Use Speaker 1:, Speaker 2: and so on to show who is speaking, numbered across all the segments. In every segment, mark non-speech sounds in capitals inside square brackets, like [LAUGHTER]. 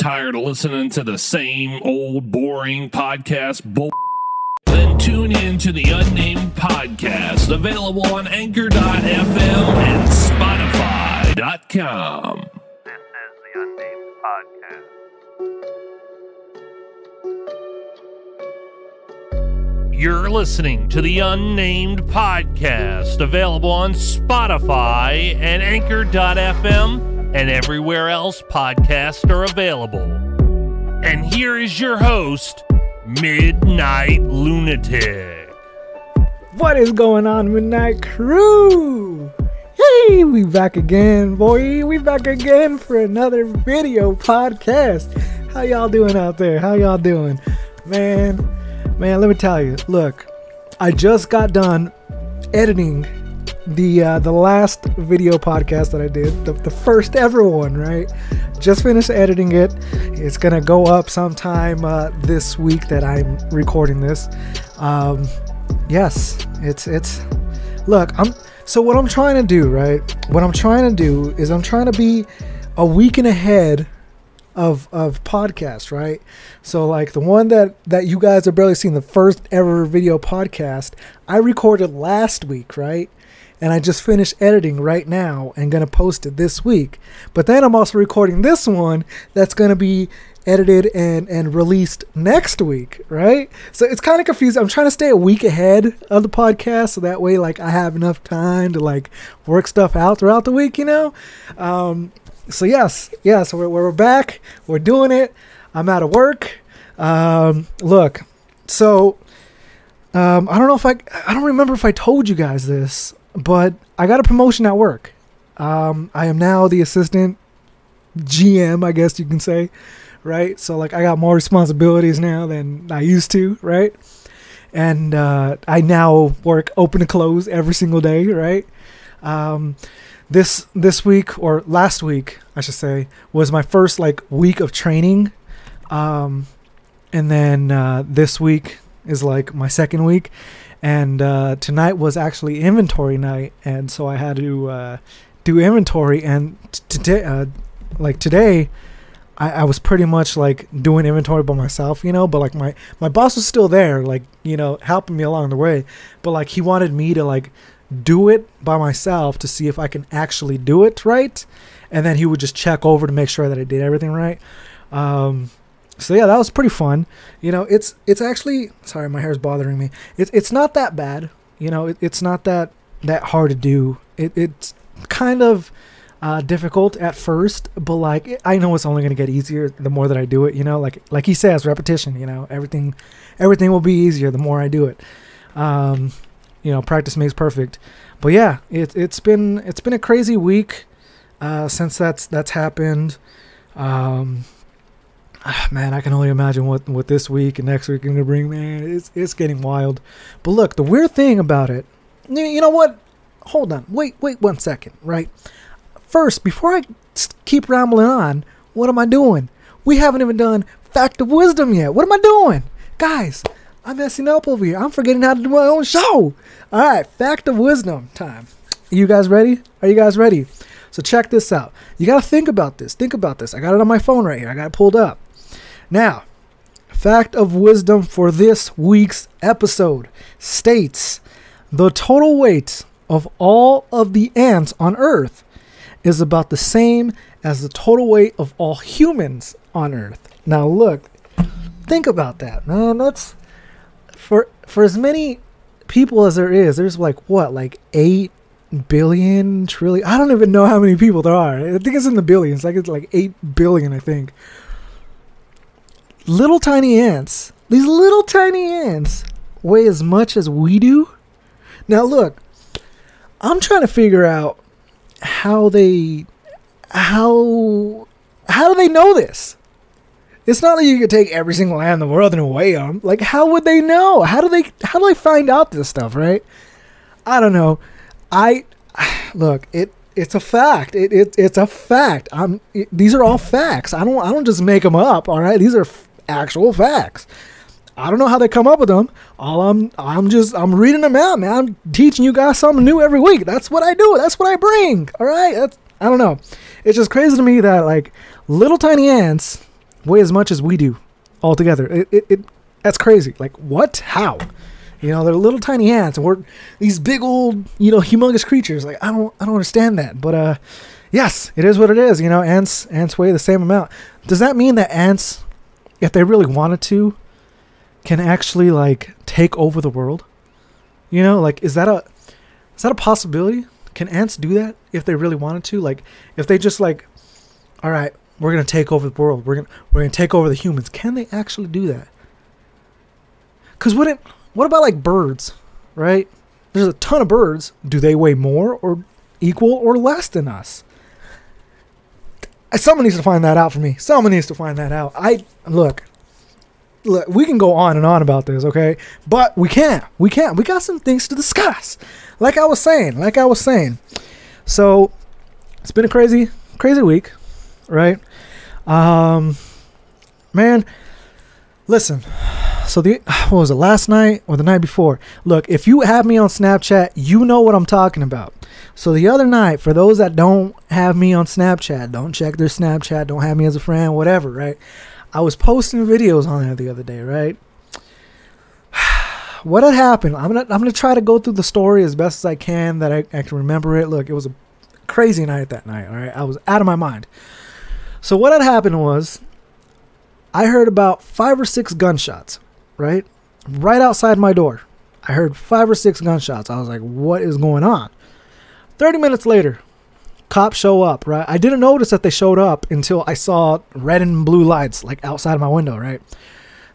Speaker 1: Tired of listening to the same old boring podcast bull? Then tune in to the Unnamed Podcast, available on Anchor.fm and Spotify.com.
Speaker 2: This is the Unnamed Podcast.
Speaker 3: You're listening to the Unnamed Podcast, available on Spotify and Anchor.fm and everywhere else podcasts are available. And here is your host, Midnight Lunatic.
Speaker 4: What is going on, Midnight Crew? Hey, we back again, boy. We back again for another video podcast. How y'all doing out there? How y'all doing? Man, man, let me tell you. Look, I just got done editing the uh, the last video podcast that I did, the, the first ever one, right? Just finished editing it. It's gonna go up sometime uh, this week that I'm recording this. Um, yes, it's it's. Look, I'm. So what I'm trying to do, right? What I'm trying to do is I'm trying to be a week and ahead of of podcast, right? So like the one that that you guys are barely seeing, the first ever video podcast, I recorded last week, right? And I just finished editing right now and gonna post it this week. But then I'm also recording this one that's gonna be edited and and released next week, right? So it's kind of confusing. I'm trying to stay a week ahead of the podcast so that way like I have enough time to like work stuff out throughout the week, you know? Um, so yes, yes, we're, we're back. We're doing it. I'm out of work. Um, look, so um, I don't know if I I don't remember if I told you guys this, but I got a promotion at work. Um, I am now the assistant GM, I guess you can say, right? So like I got more responsibilities now than I used to, right? And uh, I now work open to close every single day, right? Um, this this week or last week I should say was my first like week of training, um, and then uh, this week is like my second week, and uh, tonight was actually inventory night, and so I had to uh, do inventory, and today, uh, like today. I, I was pretty much like doing inventory by myself, you know, but like my, my boss was still there, like, you know, helping me along the way. But like he wanted me to like do it by myself to see if I can actually do it right. And then he would just check over to make sure that I did everything right. Um, so yeah, that was pretty fun. You know, it's it's actually sorry, my hair's bothering me. It's it's not that bad. You know, it, it's not that that hard to do. It, it's kind of uh, difficult at first, but like I know it's only gonna get easier the more that I do it. You know, like like he says, repetition. You know, everything everything will be easier the more I do it. Um, you know, practice makes perfect. But yeah, it, it's been it's been a crazy week uh, since that's that's happened. Um, Ah, man, I can only imagine what what this week and next week are gonna bring. Man, it's it's getting wild. But look, the weird thing about it, you you know what? Hold on, wait, wait one second, right? First, before I keep rambling on, what am I doing? We haven't even done fact of wisdom yet. What am I doing, guys? I'm messing up over here. I'm forgetting how to do my own show. All right, fact of wisdom time. You guys ready? Are you guys ready? So check this out. You got to think about this. Think about this. I got it on my phone right here. I got it pulled up. Now, fact of wisdom for this week's episode states the total weight of all of the ants on Earth is about the same as the total weight of all humans on Earth. Now, look, think about that, man. That's for for as many people as there is. There's like what, like eight billion trillion. I don't even know how many people there are. I think it's in the billions. Like it's like eight billion, I think. Little tiny ants. These little tiny ants weigh as much as we do. Now look, I'm trying to figure out how they how how do they know this? It's not that you could take every single ant in the world and weigh them. Like, how would they know? How do they how do they find out this stuff? Right? I don't know. I look it. It's a fact. It, it it's a fact. I'm. It, these are all facts. I don't. I don't just make them up. All right. These are actual facts. I don't know how they come up with them. All I'm. I'm just. I'm reading them out, man. I'm teaching you guys something new every week. That's what I do. That's what I bring. All right. That's. I don't know. It's just crazy to me that like little tiny ants weigh as much as we do altogether. It, it, it that's crazy. Like what? How? You know, they're little tiny ants, and we're these big old, you know, humongous creatures. Like I don't, I don't understand that. But uh, yes, it is what it is. You know, ants, ants weigh the same amount. Does that mean that ants, if they really wanted to, can actually like take over the world? You know, like is that a, is that a possibility? Can ants do that if they really wanted to? Like, if they just like, all right, we're gonna take over the world. We're gonna we're gonna take over the humans. Can they actually do that? What it what about like birds, right? There's a ton of birds. Do they weigh more or equal or less than us? Someone needs to find that out for me. Someone needs to find that out. I look. Look, we can go on and on about this, okay? But we can't. We can't. We got some things to discuss. Like I was saying, like I was saying. So, it's been a crazy, crazy week, right? Um, man, listen. So the what was it last night or the night before? Look, if you have me on Snapchat, you know what I'm talking about. So the other night, for those that don't have me on Snapchat, don't check their Snapchat, don't have me as a friend, whatever, right? I was posting videos on there the other day, right? [SIGHS] what had happened? I'm gonna I'm gonna try to go through the story as best as I can that I, I can remember it. Look, it was a crazy night that night. All right, I was out of my mind. So what had happened was, I heard about five or six gunshots, right, right outside my door. I heard five or six gunshots. I was like, what is going on? Thirty minutes later, cops show up, right? I didn't notice that they showed up until I saw red and blue lights like outside of my window, right?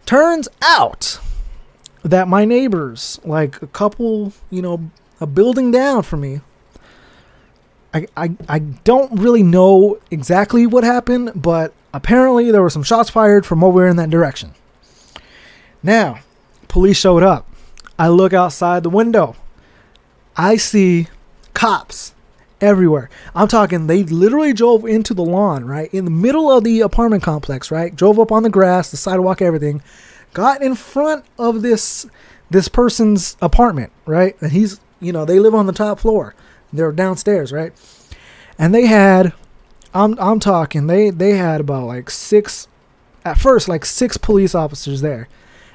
Speaker 4: Turns out that my neighbors, like a couple, you know, a building down from me, I, I, I don't really know exactly what happened, but apparently there were some shots fired from over in that direction. Now, police showed up. I look outside the window. I see cops everywhere. I'm talking, they literally drove into the lawn, right? In the middle of the apartment complex, right? Drove up on the grass, the sidewalk, everything. Got in front of this this person's apartment, right? And he's, you know, they live on the top floor. They're downstairs, right? And they had I'm I'm talking, they they had about like six at first like six police officers there.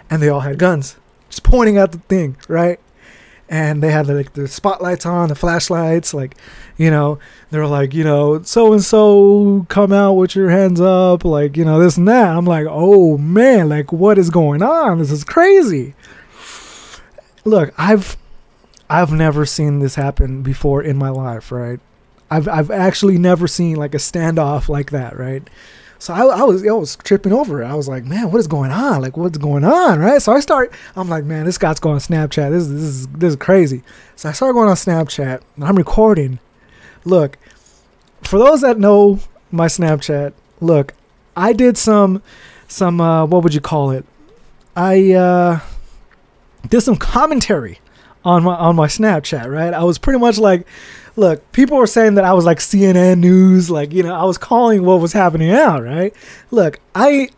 Speaker 4: And they all had guns. Just pointing at the thing, right? And they had like the spotlights on, the flashlights, like, you know, they were like, you know, so and so come out with your hands up, like, you know, this and that. I'm like, oh man, like what is going on? This is crazy. Look, I've I've never seen this happen before in my life, right? I've I've actually never seen like a standoff like that, right? So I, I, was I was tripping over it. I was like, man, what is going on? Like, what's going on, right? So I start. I'm like, man, this guy's going on Snapchat. This, this is this is crazy. So I started going on Snapchat. And I'm recording. Look, for those that know my Snapchat, look, I did some some uh, what would you call it? I uh, did some commentary on my on my Snapchat, right? I was pretty much like, look, people were saying that I was like CNN news, like you know, I was calling what was happening out, right? Look, I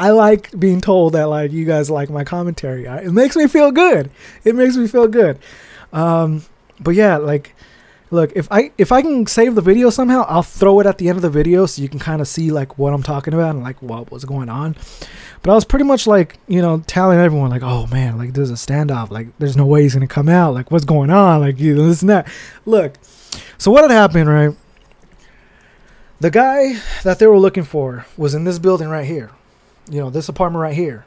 Speaker 4: I like being told that like you guys like my commentary. It makes me feel good. It makes me feel good. Um, but yeah, like look, if I if I can save the video somehow, I'll throw it at the end of the video so you can kind of see like what I'm talking about and like what was going on. But I was pretty much like, you know, telling everyone like, "Oh man, like there's a standoff. Like there's no way he's gonna come out. Like what's going on? Like you know, this and that." Look, so what had happened, right? The guy that they were looking for was in this building right here. You know, this apartment right here.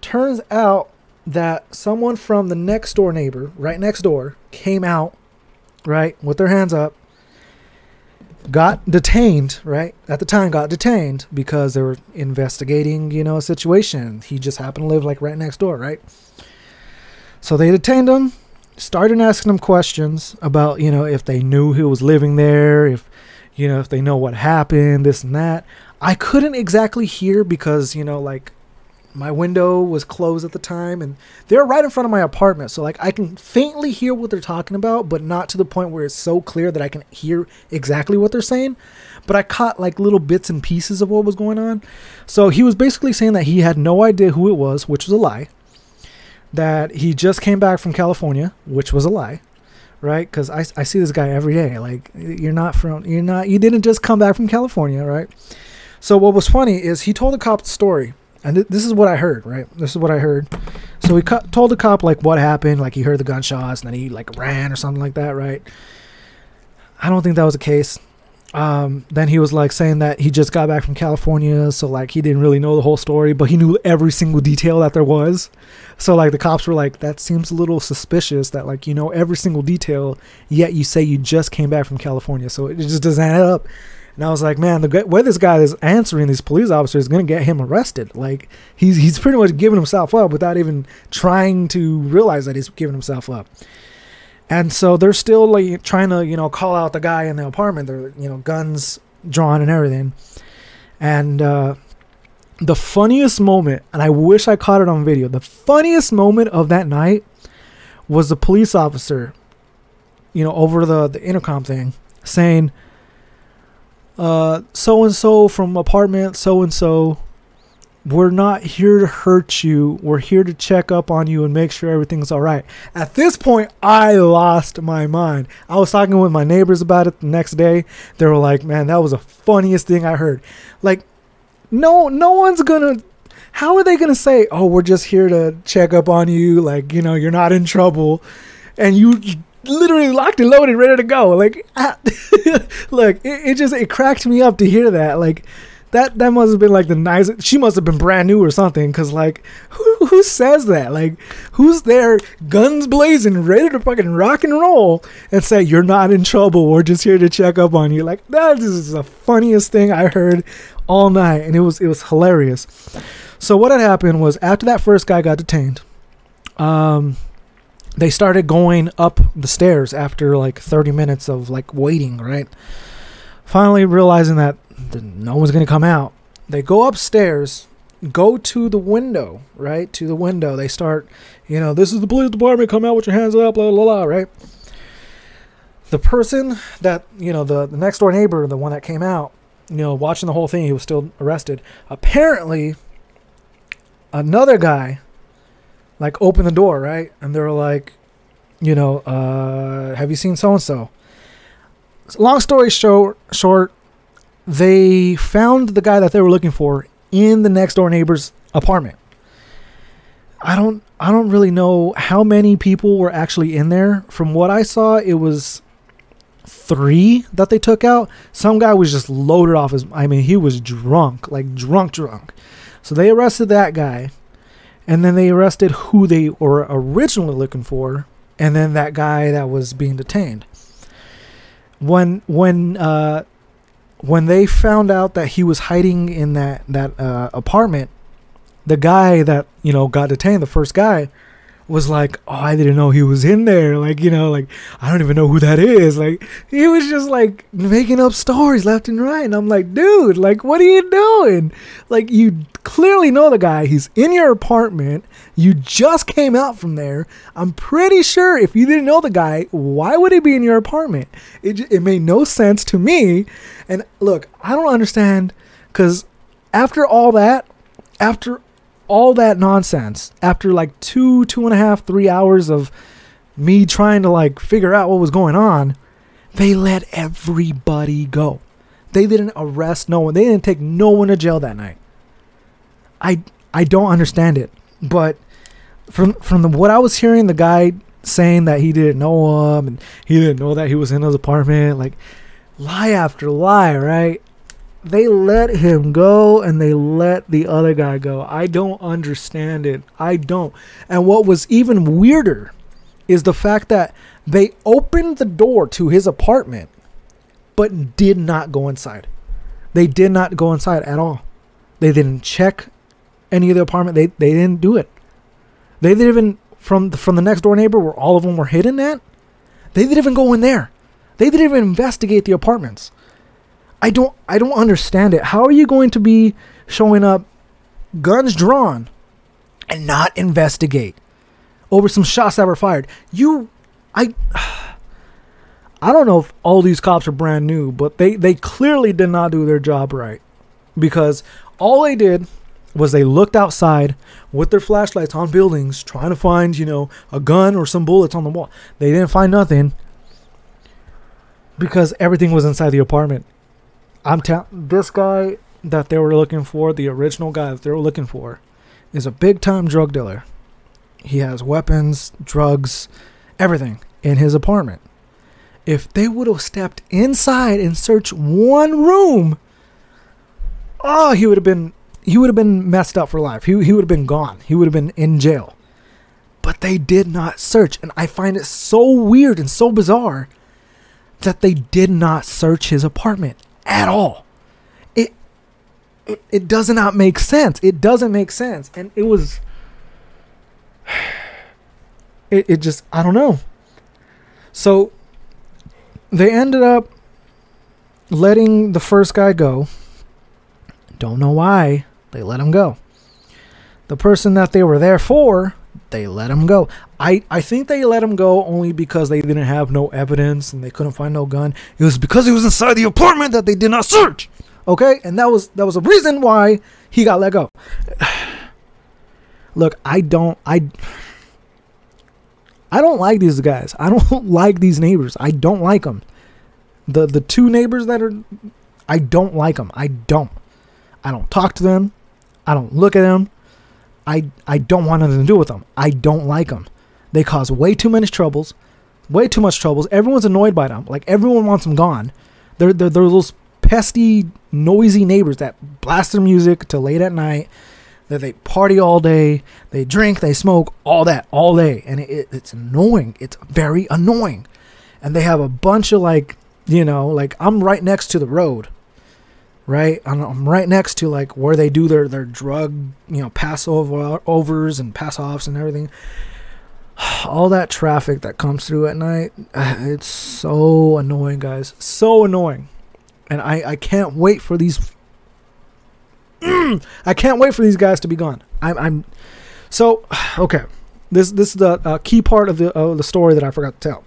Speaker 4: Turns out that someone from the next door neighbor, right next door, came out, right, with their hands up, got detained, right? At the time, got detained because they were investigating, you know, a situation. He just happened to live like right next door, right? So they detained him, started asking them questions about, you know, if they knew he was living there, if, you know, if they know what happened, this and that. I couldn't exactly hear because, you know, like my window was closed at the time and they're right in front of my apartment. So like i can faintly hear what they're talking about but not to the point where it's so clear that i can hear exactly what they're saying. But i caught like little bits and pieces of what was going on. So he was basically saying that he had no idea who it was which was a lie that he just came back from california which was a lie right because I, I see this guy every day like you're not from you're not you didn't just come back from california right So what was funny is he told the cop the story, and th- this is what I heard. Right, this is what I heard. So he told the cop like what happened, like he heard the gunshots, and then he like ran or something like that. Right. I don't think that was the case. Um, then he was like saying that he just got back from California, so like he didn't really know the whole story, but he knew every single detail that there was. So like the cops were like, that seems a little suspicious that like you know every single detail, yet you say you just came back from California, so it just doesn't add up. And I was like, man, the way this guy is answering these police officers is gonna get him arrested. Like he's he's pretty much giving himself up without even trying to realize that he's giving himself up. And so they're still like trying to, you know, call out the guy in the apartment. They're, you know, guns drawn and everything. And uh, the funniest moment, and I wish I caught it on video, the funniest moment of that night was the police officer, you know, over the, the intercom thing saying, so and so from apartment so and so we're not here to hurt you. We're here to check up on you and make sure everything's all right. At this point, I lost my mind. I was talking with my neighbors about it the next day. They were like, "Man, that was the funniest thing I heard." Like, no, no one's gonna. How are they gonna say, "Oh, we're just here to check up on you"? Like, you know, you're not in trouble, and you literally locked and loaded, ready to go. Like, [LAUGHS] look, it, it just it cracked me up to hear that. Like that that must have been like the nicest. She must have been brand new or something. Cause like, who who says that? Like, who's there, guns blazing, ready to fucking rock and roll, and say you're not in trouble. We're just here to check up on you. Like that is the funniest thing I heard all night, and it was it was hilarious. So what had happened was after that first guy got detained, um, they started going up the stairs after like 30 minutes of like waiting. Right. Finally realizing that no one's gonna come out. They go upstairs, go to the window, right? To the window. They start, you know, this is the police department. Come out with your hands up, blah blah blah, right? The person that you know, the, the next door neighbor, the one that came out, you know, watching the whole thing, he was still arrested. Apparently, another guy, like, opened the door, right? And they were like, you know, uh, have you seen so and so? Long story short, short, they found the guy that they were looking for in the next door neighbor's apartment. I don't I don't really know how many people were actually in there. From what I saw, it was three that they took out. Some guy was just loaded off his I mean, he was drunk, like drunk drunk. So they arrested that guy. And then they arrested who they were originally looking for, and then that guy that was being detained. When when uh when they found out that he was hiding in that that uh, apartment, the guy that you know got detained, the first guy, was like, "Oh, I didn't know he was in there." Like, you know, like I don't even know who that is. Like, he was just like making up stories left and right, and I'm like, "Dude, like, what are you doing? Like, you clearly know the guy. He's in your apartment. You just came out from there. I'm pretty sure if you didn't know the guy, why would he be in your apartment? It it made no sense to me." And look, I don't understand because after all that, after all that nonsense, after like two, two and a half, three hours of me trying to like figure out what was going on, they let everybody go. They didn't arrest no one. They didn't take no one to jail that night. I I don't understand it, but from from the, what I was hearing, the guy saying that he didn't know him and he didn't know that he was in his apartment, like lie after lie, right? They let him go and they let the other guy go. I don't understand it. I don't. And what was even weirder is the fact that they opened the door to his apartment but did not go inside. They did not go inside at all. They didn't check any of the apartment. They they didn't do it. They didn't even from the, from the next door neighbor where all of them were hidden at. They didn't even go in there. They didn't even investigate the apartments. I don't I don't understand it. How are you going to be showing up guns drawn and not investigate over some shots that were fired? You I [SIGHS] I don't know if all these cops are brand new, but they they clearly did not do their job right because all they did was they looked outside with their flashlights on buildings trying to find, you know, a gun or some bullets on the wall. They didn't find nothing because everything was inside the apartment. I'm telling this guy that they were looking for, the original guy that they were looking for, is a big time drug dealer. He has weapons, drugs, everything in his apartment. If they would have stepped inside and searched one room, oh, he would have been he would have been messed up for life. He he would have been gone. He would have been in jail. But they did not search, and I find it so weird and so bizarre that they did not search his apartment at all. It it, it does not make sense. It doesn't make sense. And it was [SIGHS] it, it just I don't know. So they ended up letting the first guy go. Don't know why they let him go. The person that they were there for, they let him go. I, I think they let him go only because they didn't have no evidence and they couldn't find no gun. It was because he was inside the apartment that they did not search. Okay? And that was that was a reason why he got let go. [SIGHS] Look, I don't I I don't like these guys. I don't [LAUGHS] like these neighbors. I don't like them. The the two neighbors that are I don't like them. I don't. I don't talk to them. I don't look at them. I I don't want nothing to do with them. I don't like them. They cause way too many troubles, way too much troubles. Everyone's annoyed by them. Like everyone wants them gone. They're they're, they're those pesty, noisy neighbors that blast their music till late at night. That they party all day, they drink, they smoke, all that all day, and it, it, it's annoying. It's very annoying, and they have a bunch of like you know like I'm right next to the road right? I'm, I'm right next to like where they do their their drug, you know, pass over overs and pass offs and everything. [SIGHS] All that traffic that comes through at night, [SIGHS] it's so annoying, guys. So annoying, and I I can't wait for these. [CLEARS THROAT] I can't wait for these guys to be gone. I'm I'm so [SIGHS] okay. This this is the uh, key part of the the story that I forgot to tell.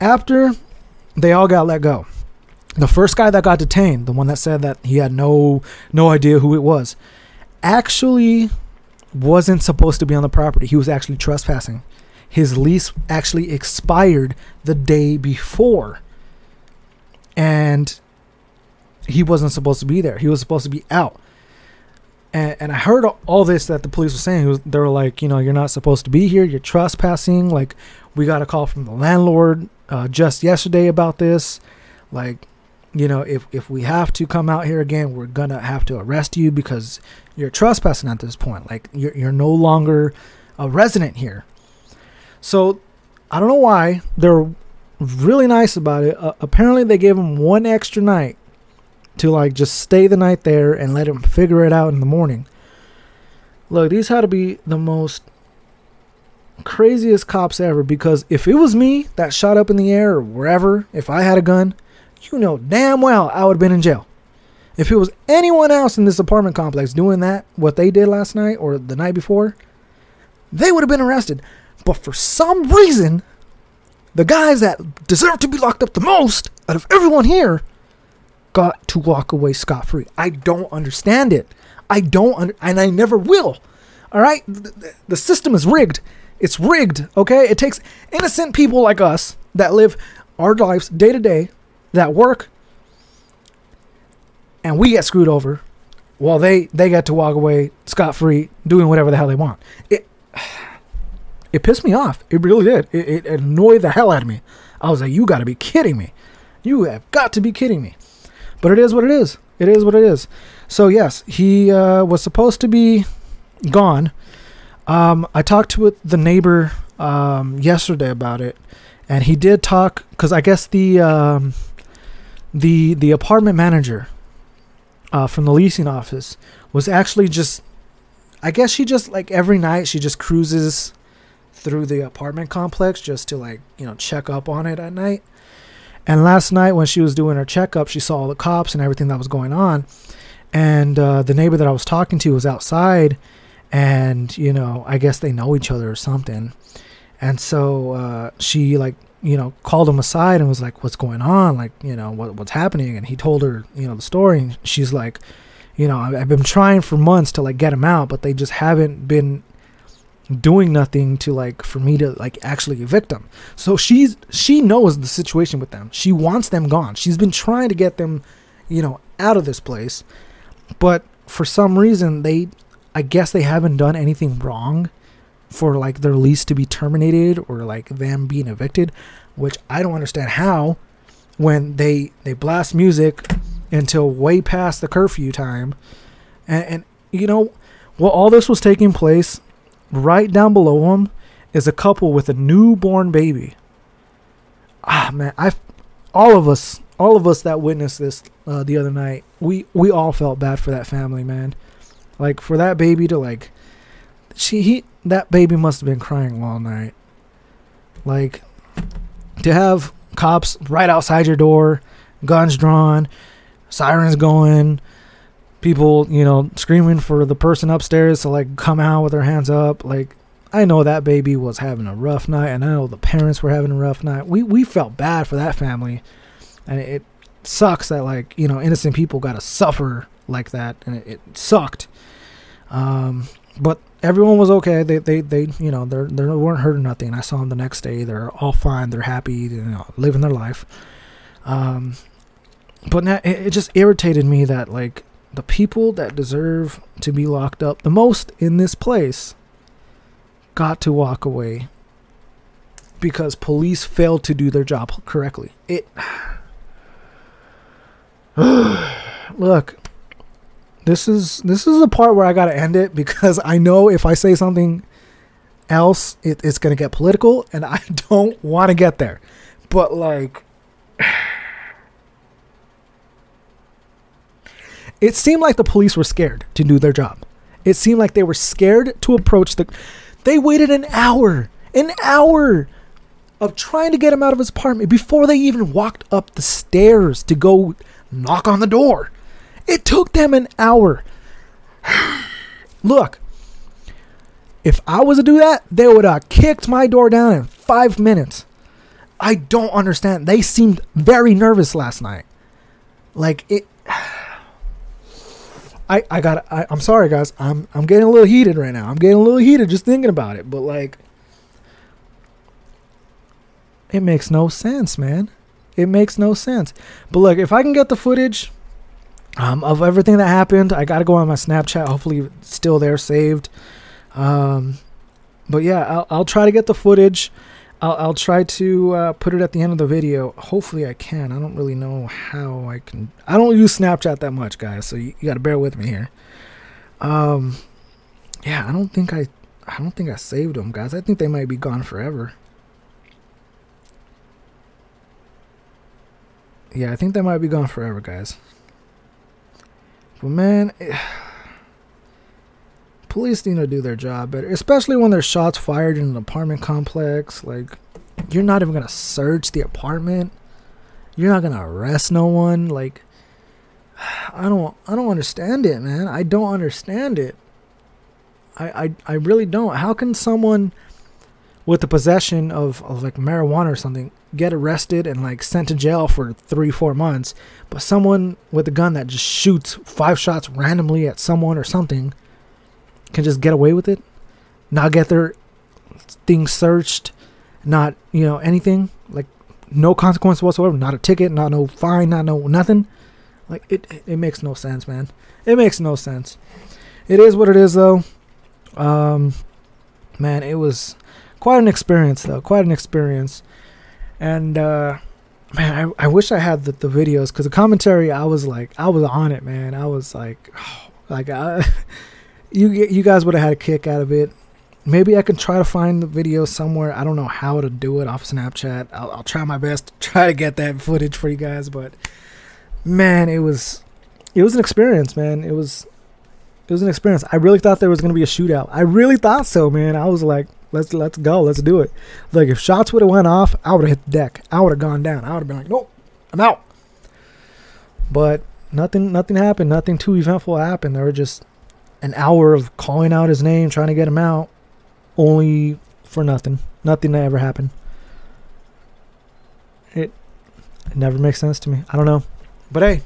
Speaker 4: After they all got let go the first guy that got detained, the one that said that he had no no idea who it was, actually wasn't supposed to be on the property. He was actually trespassing. His lease actually expired the day before. And he wasn't supposed to be there. He was supposed to be out. And, and I heard all this that the police were saying. Was, they were like, you know, you're not supposed to be here. You're trespassing. Like, we got a call from the landlord uh, just yesterday about this. Like, you know, if if we have to come out here again, we're gonna have to arrest you because you're trespassing at this point. Like you're you're no longer a resident here. So I don't know why they're really nice about it. Uh, apparently, they gave him one extra night to like just stay the night there and let him figure it out in the morning. Look, these had to be the most craziest cops ever because if it was me that shot up in the air or wherever, if I had a gun you know damn well I would have been in jail. If it was anyone else in this apartment complex doing that, what they did last night or the night before, they would have been arrested. But for some reason, the guys that deserve to be locked up the most out of everyone here got to walk away scot free. I don't understand it. I don't, under, and I never will. All right? The, the system is rigged. It's rigged, okay? It takes innocent people like us that live our lives day to day that work and we get screwed over while they they get to walk away scot free doing whatever the hell they want. It it pissed me off. It really did. It, it annoyed the hell out of me. I was like, you got to be kidding me. You have got to be kidding me. But it is what it is. It is what it is. So yes, he uh, was supposed to be gone. Um, I talked to the neighbor um, yesterday about it, and he did talk because I guess the um, the the apartment manager uh, from the leasing office was actually just I guess she just like every night she just cruises through the apartment complex just to like you know check up on it at night. And last night when she was doing her checkup, she saw all the cops and everything that was going on. And uh, the neighbor that I was talking to was outside, and you know I guess they know each other or something. And so uh, she like you know, called him aside and was like, "What's going on? Like, you know, what what's happening?" And he told her, you know, the story. And she's like, "You know, I've been trying for months to like get him out, but they just haven't been doing nothing to like for me to like actually evict them." So she's she knows the situation with them. She wants them gone. She's been trying to get them, you know, out of this place. but for some reason they I guess they haven't done anything wrong for like their lease to be terminated or like them being evicted, which I don't understand how when they they blast music until way past the curfew time and, and you know while all this was taking place right down below him is a couple with a newborn baby. Ah man i all of us all of us that witnessed this uh, the other night we we all felt bad for that family man. Like for that baby to like she he that baby must have been crying all night. Like to have cops right outside your door guns drawn sirens going people you know screaming for the person upstairs to like come out with their hands up. Like i know that baby was having a rough night and i know the parents were having a rough night. We we felt bad for that family and it sucks that like you know innocent people got to suffer like that and it, it sucked. Um but everyone was okay. They they, they you know they're they weren't hurt nothing. I saw them the next day. They're all fine. They're happy you know living their life. Um but now it, it just irritated me that like the people that deserve to be locked up the most in this place got to walk away because police failed to do their job correctly. It [SIGHS] Look, this is this is the part where I got to end it because I know if I say something else it, it's to get political and I [LAUGHS] don't want to get there. But like it seemed like the police were scared to do their job. It seemed like they were scared to approach the. They waited an hour, an hour of trying to get him out of his apartment before they even walked up the stairs to go knock on the door. It took them an hour. [SIGHS] Look, if I was to do that, they would have kicked my door down in five minutes. I don't understand. They seemed very nervous last night. Like it. I I got I, I'm sorry guys. I'm I'm getting a little heated right now. I'm getting a little heated just thinking about it. But like it makes no sense, man. It makes no sense. But look, if I can get the footage um, of everything that happened, I gotta go on my Snapchat. Hopefully, still there saved. Um, but yeah, I'll, I'll try to get the footage. I'll, I'll try to uh, put it at the end of the video. Hopefully, I can. I don't really know how I can. I don't use Snapchat that much, guys. So you, you got to bear with me here. Um, yeah, I don't think I. I don't think I saved them, guys. I think they might be gone forever. Yeah, I think they might be gone forever, guys. But man, eh, police need to do their job better, especially when there's shots fired in an apartment complex. Like, you're not even gonna search the apartment. You're not gonna arrest no one. Like, [SIGHS] I don't, I don't understand it, man. I don't understand it. I, I, I really don't. How can someone with the possession of, of like marijuana or something get arrested and like sent to jail for three, four months, but someone with a gun that just shoots five shots randomly at someone or something can just get away with it, not get their things searched, not you know anything like no consequence whatsoever, not a ticket, not no fine, not no nothing. Like it, it makes no sense, man. It makes no sense. It is what it is, though. Um, man, it was quite an experience, though. Quite an experience. And uh, man, I, I wish I had the, the videos because the commentary, I was like, I was on it, man. I was like, oh, [SIGHS] like I, [LAUGHS] you you guys would have had a kick out of it. Maybe I can try to find the video somewhere. I don't know how to do it off Snapchat. I'll, I'll try my best to try to get that footage for you guys. But man, it was it was an experience, man. It was it was an experience. I really thought there was gonna be a shootout. I really thought so, man. I was like, let's let's go, let's do it. Like if shots would have went off, I would have hit the deck. I would have gone down. I would have been like, nope, I'm out. But nothing nothing happened. Nothing too eventful happened. There were just an hour of calling out his name, trying to get him out, only for nothing. Nothing that ever happened. It it never makes sense to me. I don't know. But hey,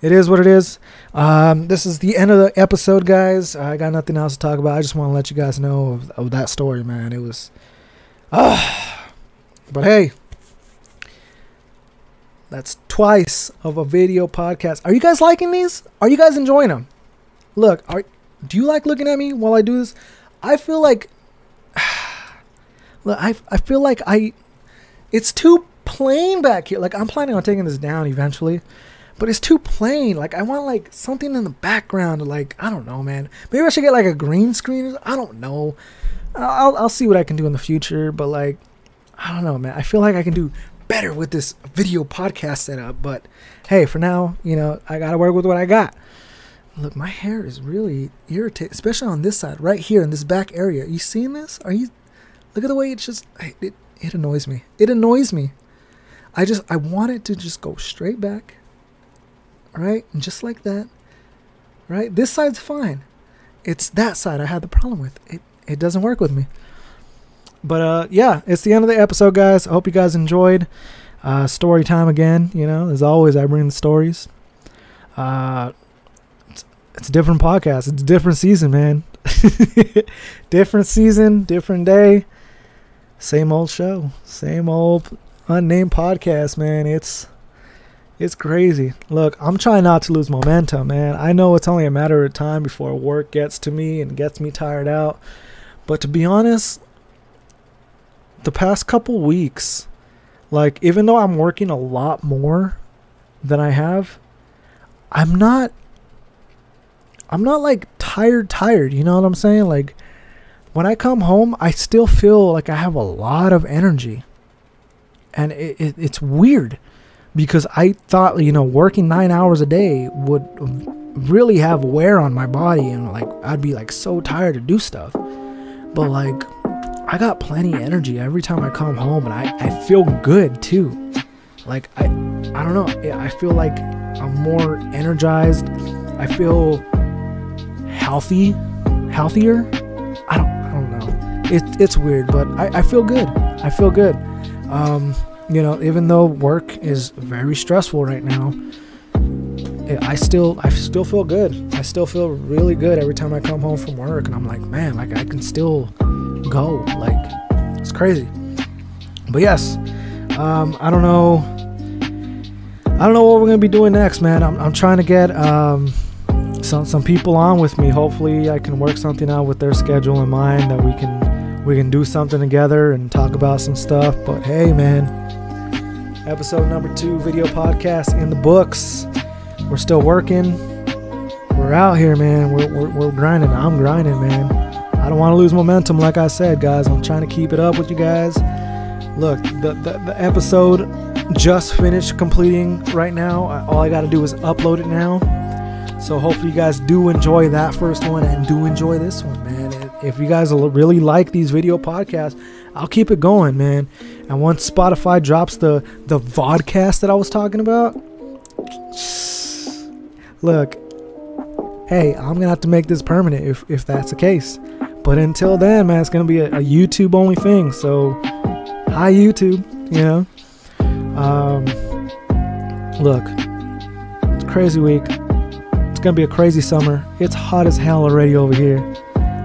Speaker 4: it is what it is. Um, this is the end of the episode, guys. I got nothing else to talk about. I just want to let you guys know of, of that story, man. It was, uh, but hey, That's twice of a video podcast. Are you guys liking these? Are you guys enjoying them? Look, are do you like looking at me while I do this? I feel like [SIGHS] I I feel like I it's too plain back here. Like I'm planning on taking this down eventually, but it's too plain. Like I want like something in the background. Like I don't know, man. Maybe I should get like a green screen. I don't know. I'll I'll see what I can do in the future. But like I don't know, man. I feel like I can do better with this video podcast setup. But hey, for now, you know, I gotta work with what I got. Look, my hair is really irritated, especially on this side, right here in this back area. You seeing this? Are you? Look at the way it just it, it annoys me. It annoys me. I just I want it to just go straight back. Right? And just like that. Right? This side's fine. It's that side I had the problem with. It it doesn't work with me. But uh yeah, it's the end of the episode guys. I hope you guys enjoyed. Uh story time again, you know, as always I bring the stories. Uh it's, a different podcast. It's a different season, man. [LAUGHS] different season, different day. Same old show. Same old unnamed podcast, man. It's it's crazy. Look, I'm trying not to lose momentum, man. I know it's only a matter of time before work gets to me and gets me tired out. But to be honest, the past couple weeks, like even though I'm working a lot more than I have, I'm not I'm not like tired tired, you know what I'm saying? Like when I come home, I still feel like I have a lot of energy and it, it, it's weird because I thought you know working nine hours a day would really have wear on my body and like I'd be like so tired to do stuff, but like I got plenty of energy every time I come home and I, I feel good too. Like I I don't know I feel like I'm more energized. I feel healthy, healthier. I don't I don't know. It, it's weird, but I, I feel good. I feel good. Um, you know, even though work is very stressful right now, I still I still feel good. I still feel really good every time I come home from work, and I'm like, man, like I can still go. Like it's crazy. But yes, um, I don't know. I don't know what we're gonna be doing next, man. I'm, I'm trying to get um, some some people on with me. Hopefully, I can work something out with their schedule in mind that we can we can do something together and talk about some stuff. But hey, man, episode number two video podcast in the books. We're still working. We're out here, man. We're, we're, we're grinding. I'm grinding, man. I don't want to lose momentum, like I said, guys. I'm trying to keep it up with you guys. Look, the, the, the episode just finished completing right now. All I got to do is upload it now. So hopefully you guys do enjoy that first one and do enjoy this one, man if you guys really like these video podcasts, I'll keep it going, man. And once Spotify drops the the vodcast that I was talking about, look, hey, I'm gonna have to make this permanent if if that's the case. But until then, man, it's gonna be a, a YouTube only thing. So, hi YouTube, you know. Um, look, it's crazy week. It's gonna be a crazy summer. It's hot as hell already over here.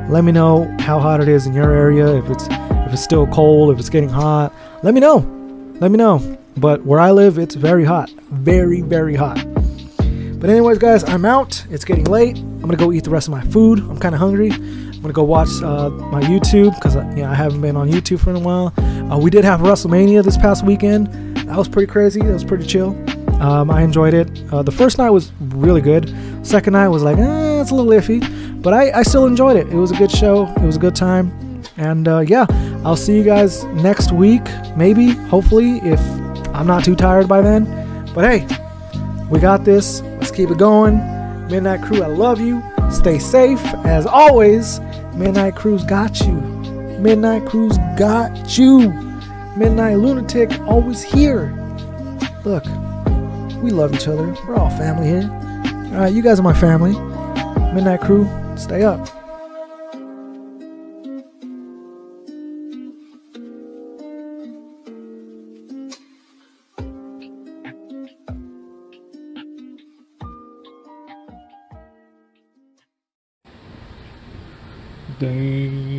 Speaker 4: Let me know how hot it is in your area. If it's if it's still cold, if it's getting hot, let me know. Let me know. But where I live, it's very hot, very very hot. But anyways, guys, I'm out. It's getting late. I'm gonna go eat the rest of my food. I'm kind of hungry. I'm gonna go watch uh, my YouTube because uh, you know, I haven't been on YouTube for a while. Uh, we did have WrestleMania this past weekend. That was pretty crazy. That was pretty chill. Um, I enjoyed it. Uh, the first night was really good. Second night was like, eh, it's a little iffy. But I, I still enjoyed it. It was a good show. It was a good time. And uh, yeah, I'll see you guys next week, maybe, hopefully, if I'm not too tired by then. But hey, we got this. Let's keep it going. Midnight Crew, I love you. Stay safe. As always, Midnight Crew's got you. Midnight Crew's got you. Midnight Lunatic, always here. Look, we love each other. We're all family here. All right, you guys are my family. Midnight Crew, Stay up. Damn.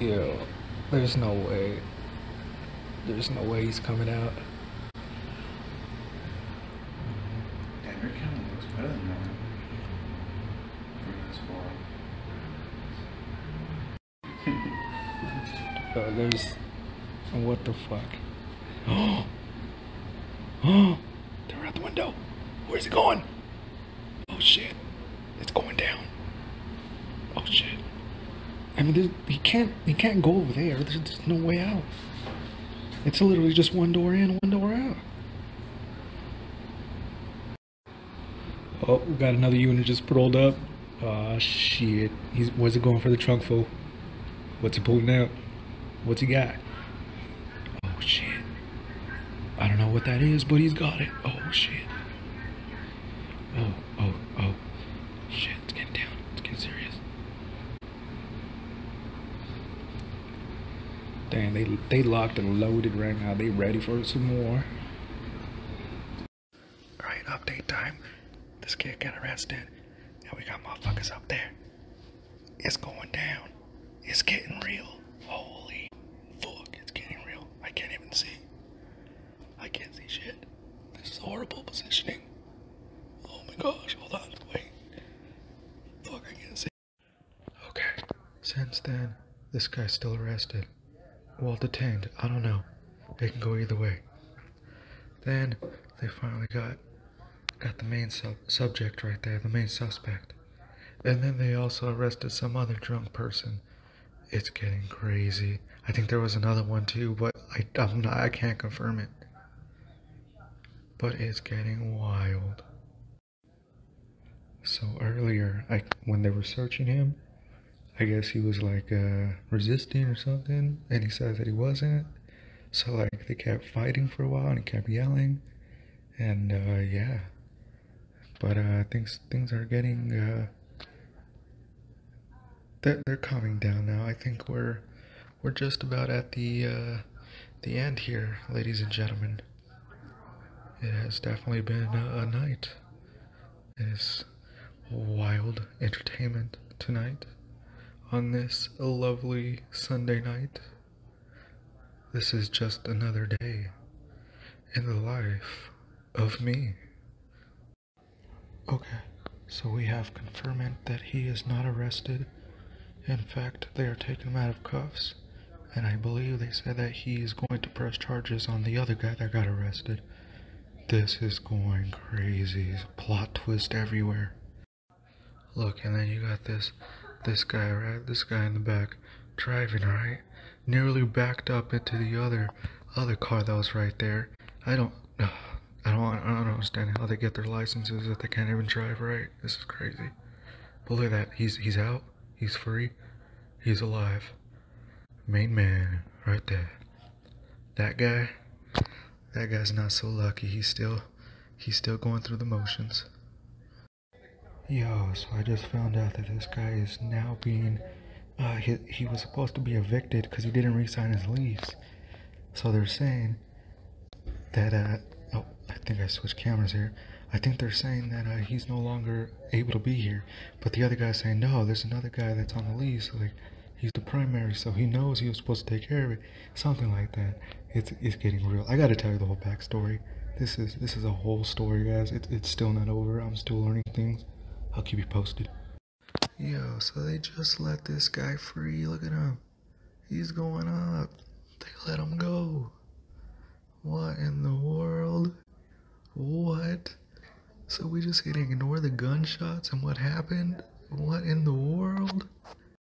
Speaker 4: Yo, there's no way. There's no way he's coming out.
Speaker 5: Damn, your camera looks better than mine. From this far. [LAUGHS]
Speaker 4: Uh, there's. What the fuck? [GASPS] [GASPS] [GASPS] Oh! Oh! They're out the window. Where's it going? Oh shit. It's going down. Oh shit. I mean, there's, he can't. He can't go over there. There's, no way out. It's literally just one door in, one door out. Oh, we got another unit just rolled up. Ah, shit. He's where's it going for the trunk full? What's he pulling out? What's he got? Oh shit. I don't know what that is, but he's got it. Oh shit. Oh, oh, oh. Shit, it's getting down. It's getting serious. Damn, they they locked and loaded right now. They ready for some more. Alright, update time. This kid got arrested. And we got motherfuckers up there. It's going down. It's getting real. Holy fuck, it's getting real. I can't even see. I can't see shit. This is horrible positioning. Oh my gosh, hold on, wait. Fuck, I can't see. Okay, since then, this guy's still arrested. Well, detained, I don't know. It can go either way. Then, they finally got got the main sub- subject right there, the main suspect. And then they also arrested some other drunk person. It's getting crazy. I think there was another one too, but I, I'm not, I can't confirm it. But it's getting wild. So earlier, I when they were searching him, I guess he was like uh, resisting or something, and he says that he wasn't. So like they kept fighting for a while, and he kept yelling, and uh, yeah. But uh, things things are getting uh, they're they're calming down now. I think we're we're just about at the uh, the end here, ladies and gentlemen. It has definitely been a, a night. It is wild entertainment tonight on this lovely Sunday night. This is just another day in the life of me. Okay, so we have confirmation that he is not arrested. In fact, they are taking him out of cuffs, and I believe they said that he is going to press charges on the other guy that got arrested. This is going crazy. Plot twist everywhere. Look, and then you got this this guy, right? This guy in the back driving, right? Nearly backed up into the other other car that was right there. I don't [SIGHS] I don't I don't understand how they get their licenses if they can't even drive right. This is crazy. But look at that. He's he's out. He's free. He's alive. Main man right there. That guy that guy's not so lucky. He's still he's still going through the motions. Yo, so I just found out that this guy is now being uh he, he was supposed to be evicted because he didn't re-sign his lease. So they're saying that uh oh I think I switched cameras here. I think they're saying that uh, he's no longer able to be here, but the other guy's saying no. There's another guy that's on the lease. Like he's the primary, so he knows he was supposed to take care of it. Something like that. It's it's getting real. I gotta tell you the whole backstory. This is this is a whole story, guys. It's it's still not over. I'm still learning things. I'll keep you posted. Yo, so they just let this guy free. Look at him. He's going up. They let him go. What in the world? What? So we just gonna ignore the gunshots and what happened? What in the world?